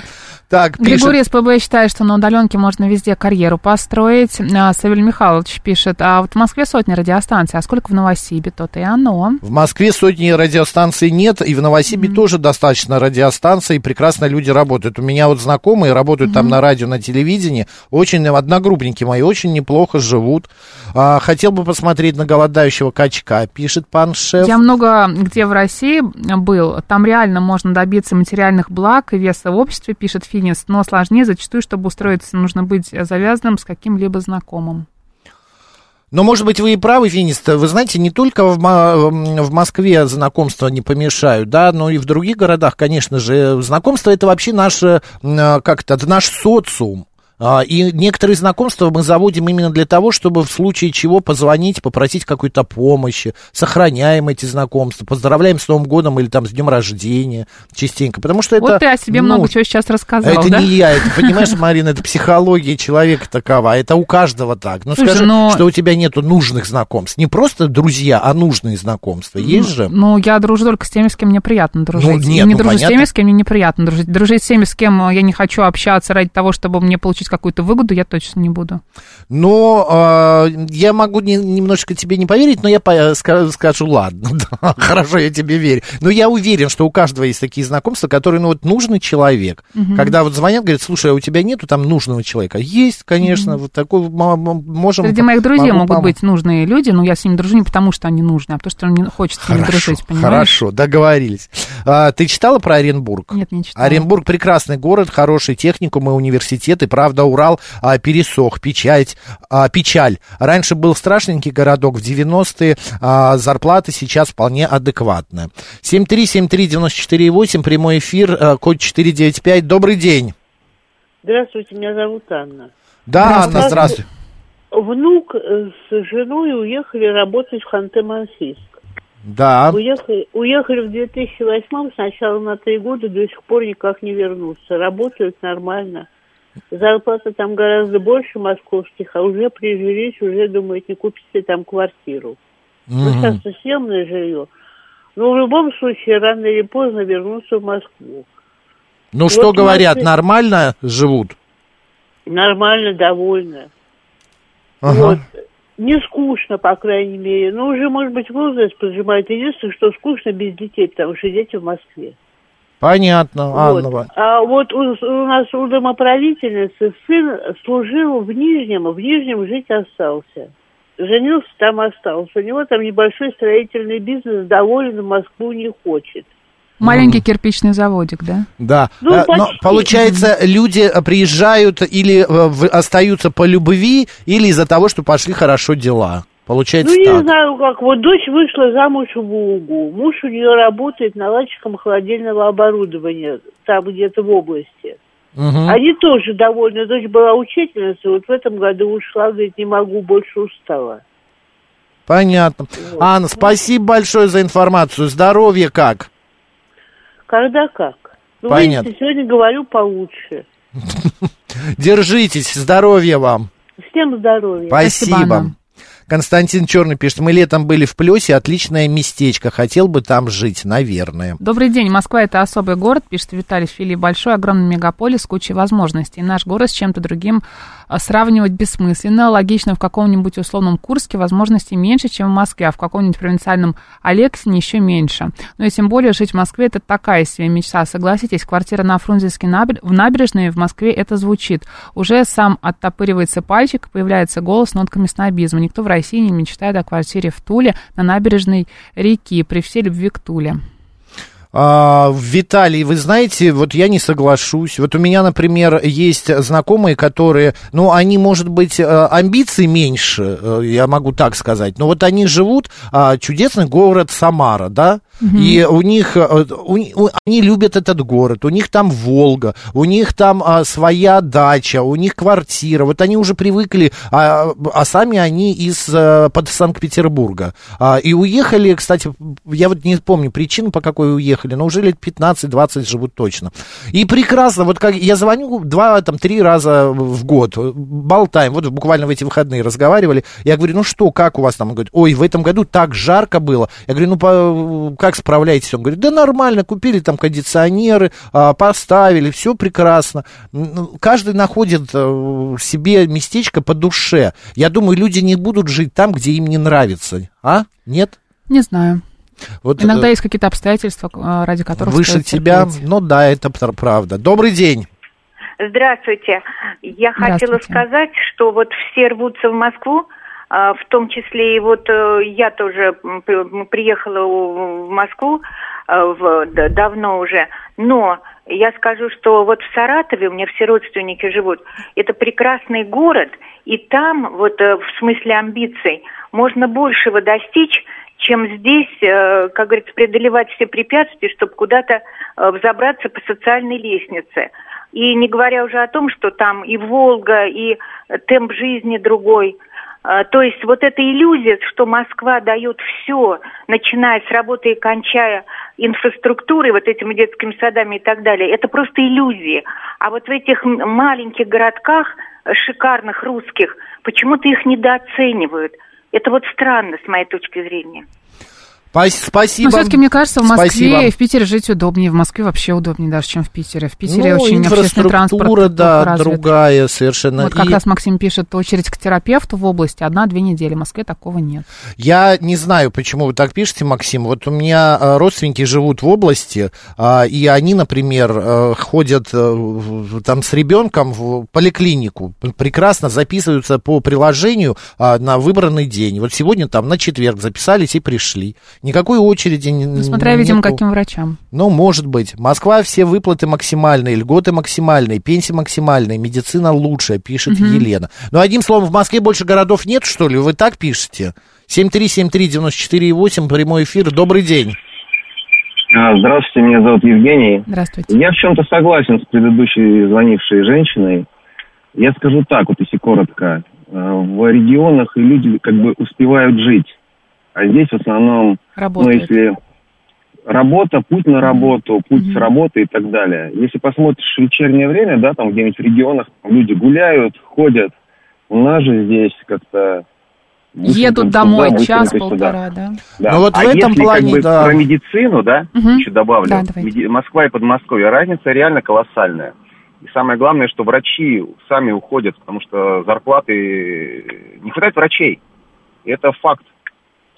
Так, пишет... Григорий СПБ считает, что на удаленке можно везде карьеру построить. А, Савель Михайлович пишет, а вот в Москве сотни радиостанций, а сколько в Новосибе, то-то и оно. В Москве сотни радиостанций нет, и в Новосибе тоже достаточно радиостанций, и прекрасно люди работают. У меня вот знакомые работают там на радио, на телевидении, очень, одногруппники мои, очень неплохо живут. А, хотел бы посмотреть на голодающего качка, пишет пан шеф. Я много где в России был, там реально можно добиться материальных благ и веса в обществе, пишет Финис, но сложнее зачастую, чтобы устроиться, нужно быть завязанным с каким-либо знакомым. Но, может быть, вы и правы, Финист. Вы знаете, не только в, Москве знакомства не помешают, да, но и в других городах, конечно же. Знакомство это вообще наше, как это, наш социум. А, и некоторые знакомства мы заводим именно для того, чтобы в случае чего позвонить, попросить какой-то помощи, сохраняем эти знакомства, поздравляем с Новым годом или там с днем рождения частенько, потому что это... Вот ты о себе ну, много чего сейчас рассказал, Это да? не я, это, понимаешь, Марина, это психология человека такова, это у каждого так. Ну, Слушай, скажи, но... что у тебя нету нужных знакомств, не просто друзья, а нужные знакомства, есть же? Ну, я дружу только с теми, с кем мне приятно дружить. Ну, нет, и не ну, дружу понятно. с теми, с кем мне неприятно дружить. Дружить с теми, с кем я не хочу общаться ради того, чтобы мне получить какую-то выгоду, я точно не буду. Но э, я могу не, немножко тебе не поверить, но я по, скажу, скажу, ладно, да, хорошо, я тебе верю. Но я уверен, что у каждого есть такие знакомства, которые, ну, вот нужный человек. Угу. Когда вот звонят, говорят, слушай, а у тебя нету там нужного человека? Есть, конечно, угу. вот такой можем... Среди моих друзей могут помочь. быть нужные люди, но я с ними дружу не потому, что они нужны, а потому, что мне хочется хорошо, с ними дружить, понимаешь? Хорошо, договорились. А, ты читала про Оренбург? Нет, не читала. Оренбург прекрасный город, хороший техникум и университеты, правда, Урал а, пересох, печать, а, печаль. Раньше был страшненький городок, в 90-е а, зарплата сейчас вполне адекватная. 7373948, прямой эфир, а, код 495. Добрый день. Здравствуйте, меня зовут Анна. Да, Анна, здравствуй. Внук с женой уехали работать в Ханты-Мансийск. Да. Уехали, уехали в 2008 сначала на три года, до сих пор никак не вернутся. Работают нормально. Зарплата там гораздо больше московских, а уже прижились, уже думают, не купите там квартиру. Mm-hmm. Ну, сейчас съемное жилье. Но в любом случае, рано или поздно вернутся в Москву. Ну, вот что говорят, Москве... нормально живут? Нормально, довольно. Ага. Вот. Не скучно, по крайней мере. Но уже, может быть, возраст поджимает. Единственное, что скучно без детей, потому что дети в Москве. Понятно, вот. Анна. А вот у, у нас у домоправительницы сын служил в Нижнем, в Нижнем жить остался. Женился, там остался. У него там небольшой строительный бизнес, доволен, в Москву не хочет. Маленький кирпичный заводик, да? Да. Ну, а, Но, получается, люди приезжают или э, остаются по любви, или из-за того, что пошли хорошо дела. Получается Ну, не так. знаю, как. Вот дочь вышла замуж в Волгу. Муж у нее работает наладчиком холодильного оборудования, там где-то в области. Угу. Они тоже довольны. Дочь была учительницей, вот в этом году ушла, говорит, не могу, больше устала. Понятно. Вот. Анна, спасибо большое за информацию. Здоровье как? Когда как. Ну, Понятно. видите, сегодня говорю получше. Держитесь, здоровья вам. Всем здоровья. Спасибо. Спасибо Константин Черный пишет, мы летом были в Плесе, отличное местечко, хотел бы там жить, наверное. Добрый день, Москва это особый город, пишет Виталий Фили, большой, огромный мегаполис с кучей возможностей. Наш город с чем-то другим а, сравнивать бессмысленно. Логично, в каком-нибудь условном Курске возможностей меньше, чем в Москве, а в каком-нибудь провинциальном Алексине еще меньше. Но и тем более жить в Москве это такая себе мечта. Согласитесь, квартира на Фрунзенской набер... в набережной в Москве это звучит. Уже сам оттопыривается пальчик, появляется голос с нотками снобизма. Никто в России не мечтает о квартире в Туле на набережной реки при всей любви к Туле. А, Виталий, вы знаете, вот я не соглашусь. Вот у меня, например, есть знакомые, которые, ну, они, может быть, э, амбиций меньше, э, я могу так сказать, но вот они живут, а, чудесный город Самара, да, угу. и у них, э, у, у, они любят этот город, у них там Волга, у них там а, своя дача, у них квартира, вот они уже привыкли, а, а сами они из под Санкт-Петербурга. А, и уехали, кстати, я вот не помню причину, по какой уехали, но уже лет 15-20 живут точно. И прекрасно, вот как я звоню два, там, три раза в год, болтаем, вот буквально в эти выходные разговаривали, я говорю, ну что, как у вас там? Он говорит, ой, в этом году так жарко было. Я говорю, ну по, как справляетесь? Он говорит, да нормально, купили там кондиционеры, а, поставили, все прекрасно. Ну, каждый находит э, себе местечко по душе. Я думаю, люди не будут жить там, где им не нравится. А? Нет? Не знаю. Вот, Иногда э, есть какие-то обстоятельства, э, ради которых Выше тебя, ну да, это правда. Добрый день. Здравствуйте. Я хотела сказать, что вот все рвутся в Москву, а, в том числе и вот э, я тоже приехала в Москву давно уже, но Я скажу, что вот в Саратове у меня все родственники живут. Это прекрасный город, и там, вот э, в смысле амбиций, можно большего достичь, чем здесь, э, как говорится, преодолевать все препятствия, чтобы куда-то э, взобраться по социальной лестнице. И не говоря уже о том, что там и Волга, и темп жизни другой. А, То есть вот эта иллюзия, что Москва дает все, начиная с работы и кончая инфраструктурой, вот этими детскими садами и так далее, это просто иллюзии. А вот в этих маленьких городках, э, шикарных русских, почему-то их недооценивают. Это вот странно с моей точки зрения. Пас- Спасибо. Но все-таки, мне кажется, в Москве Спасибо. и в Питере жить удобнее. В Москве вообще удобнее даже, чем в Питере. В Питере Ну, очень общественный транспорт да, развит. другая совершенно. Вот как И раз Максим пишет, очередь к терапевту в области одна-две недели. В Москве такого нет. Я не знаю, почему вы так пишете, Максим. Вот у меня э, родственники живут в области, а, и они, например, э, ходят э, там с ребенком в поликлинику, прекрасно записываются по приложению а, на выбранный день. Вот сегодня там на четверг записались и пришли. Никакой очереди не Ну, смотря, видимо, каким врачам. Ну, может быть. Москва все выплаты максимальные, льготы максимальные, пенсии максимальные, медицина лучшая, пишет Мгм. Елена. Ну, одним словом, в Москве больше городов нет, что ли? Вы так пишете? 7373948, прямой эфир. Добрый день. А, Здравствуйте, меня зовут Евгений. Здравствуйте. Я в чем-то согласен с предыдущей звонившей женщиной. Я скажу так, вот если коротко. Э, В регионах и люди как бы успевают жить. А здесь в основном, ну, Работает. если работа, путь на работу, путь с работы и так далее. Если посмотришь в вечернее время, да, там где-нибудь в регионах люди гуляют, ходят. У нас же здесь как-то... Едут домой час-полтора, да? да. Ну вот а в этом если плане, как бы да. про медицину, да, Мгм. еще добавлю, Да, давайте. Меди- Москва и Подмосковье, разница реально колоссальная. И самое главное, что врачи сами уходят, потому что зарплаты... Не хватает врачей. И это факт.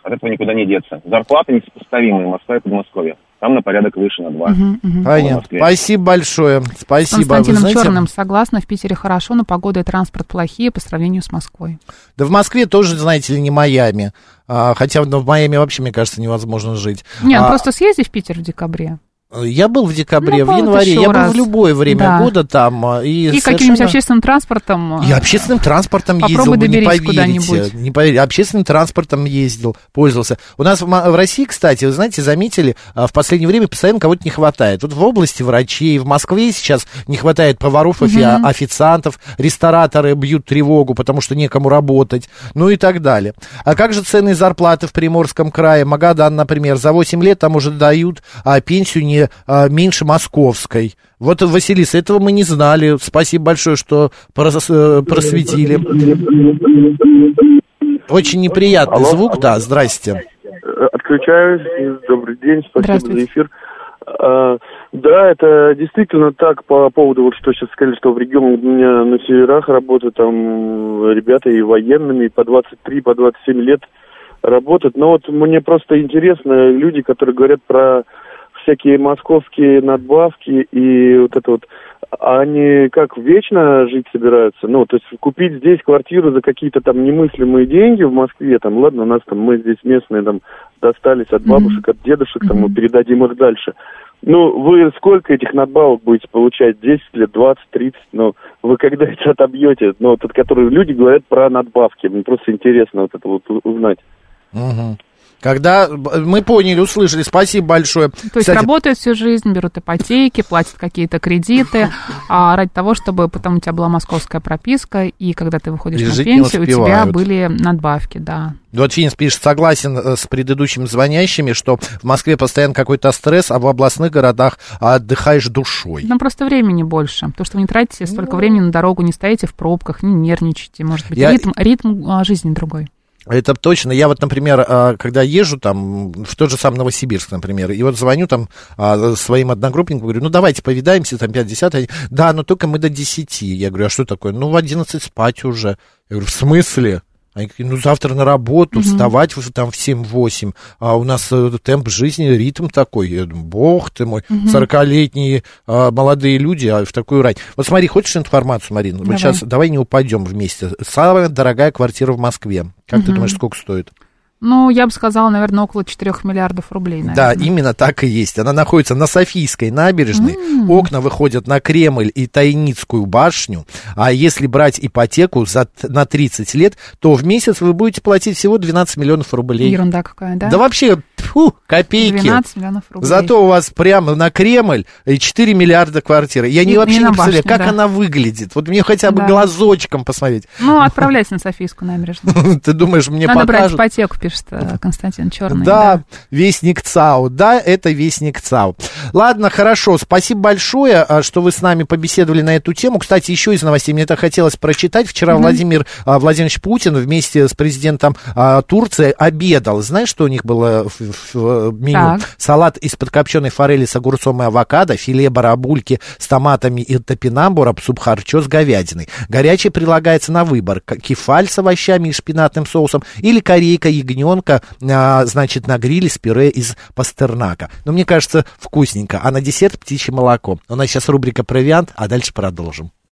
От этого никуда не деться. Зарплаты несопоставимые Москва и Подмосковье. Там на порядок выше, на два. Понятно. Спасибо большое. Спасибо. Константином знаете, Черным согласна, в Питере хорошо, но погода и транспорт плохие по сравнению с Москвой. Да в Москве тоже, знаете ли, не Майами. А, хотя ну, в Майами вообще, мне кажется, невозможно жить. Нет, ну А, просто съезди в Питер в декабре. Я был в декабре, Ну, в январе, я был раз. в любое время Да. года там. а, И, И, совершенно- каким-нибудь общественным транспортом. И общественным транспортом Попробуй ездил, не поверите. куда-нибудь. Не поверите. Общественным транспортом ездил, пользовался. У нас в, России, кстати, вы знаете, заметили, а, в последнее время постоянно кого-то не хватает. Вот в области врачей, в Москве сейчас не хватает поваров, Мгм. официантов, рестораторы бьют тревогу, потому что некому работать, ну и так далее. А как же цены и зарплаты в Приморском крае? Магадан, например, за 8 лет там уже дают а, пенсию не а, меньше московской. Вот, Василиса, этого мы не знали. Спасибо большое, что прос- э, просветили. Очень неприятный Алло. звук, да, здрасте. Отключаюсь. Добрый день, спасибо за эфир. А, да, это действительно так по поводу, вот что сейчас сказали, что в регионах у меня на северах работают там ребята и военными, и по 23, по 27 лет работают. Но вот мне просто интересно, люди, которые говорят про всякие московские надбавки и вот это вот, а они как, вечно жить собираются? Ну, то есть купить здесь квартиру за какие-то там немыслимые деньги в Москве, там, ладно, у нас там, мы здесь местные там достались от бабушек, от дедушек, там, мы передадим их дальше. Ну, вы сколько этих надбавок будете получать? 10 лет, 20, 30? Ну, вы когда это отобьете? Ну, вот, это, которые люди говорят про надбавки. Мне просто интересно вот это вот узнать. Мгм. Когда мы поняли, услышали, спасибо большое. То есть Кстати, работают всю жизнь, берут ипотеки, платят какие-то кредиты, а ради того, чтобы потом у тебя была московская прописка, и когда ты выходишь на пенсию, у тебя были надбавки, да. Вот Финис пишет, согласен э, с предыдущими звонящими, что в Москве постоянно какой-то стресс, а в областных городах отдыхаешь душой. Там просто времени больше, потому что вы не тратите столько времени на дорогу, не стоите в пробках, не нервничаете, может быть, Я- ритм, ритм а, жизни другой. Это точно. Я вот, например, а, когда езжу там в тот же самый Новосибирск, например, и вот звоню там а, своим одногруппникам, говорю, ну давайте повидаемся, там 5-10, они, да, но только мы до 10. Я говорю, а что такое? Ну в 11 спать уже. Я говорю, в смысле? Они говорят, ну завтра на работу, Мгм. вставать в- там в 7-8, а у нас э, темп жизни, ритм такой. Я думаю, бог ты мой, Мгм. 40-летние а, молодые люди, а в такую рань. Вот смотри, хочешь информацию, Марина? Вот Давай. сейчас давай не упадем вместе. Самая дорогая квартира в Москве. Как ты Мгм. думаешь, сколько стоит? Ну, я бы сказала, наверное, около 4 миллиардов рублей. Наверное. Да, именно так и есть. Она находится на Софийской набережной. М. Окна выходят на Кремль и Тайницкую башню. А если брать ипотеку за, на 30 лет, то в месяц вы будете платить всего 12 миллионов рублей. Ерунда какая, да? Да вообще, тьфу, копейки. 12 миллионов рублей. Зато у вас прямо на Кремль и 4 миллиарда квартиры. Я не, И- вообще не на представляю, башню, как да. она выглядит. Вот мне хотя бы Да. глазочком посмотреть. Ну, отправляйся на Софийскую набережную. Ты думаешь, мне Надо брать покажут? ипотеку, пишет э, Константин Черный. Да, вестник ЦАУ. Да, это вестник ЦАУ. Ладно, хорошо. Спасибо большое, а, что вы с нами побеседовали на эту тему. Кстати, еще из новостей мне это хотелось прочитать. Вчера Мгм. Владимир Владимирович Путин вместе с президентом Турции обедал. Знаешь, что у них было в меню? Так. Салат из подкопченной форели с огурцом и авокадо, филе барабульки с томатами и топинамбур, субхарчо с говядиной. Горячее прилагается на выбор. Кефаль с овощами и шпинатным соусом или корейка ягненка, а, значит, на гриле с пюре из пастернака. Но мне кажется, вкусненько. А на десерт птичье молоко. У нас сейчас рубрика «Провиант», а дальше продолжим.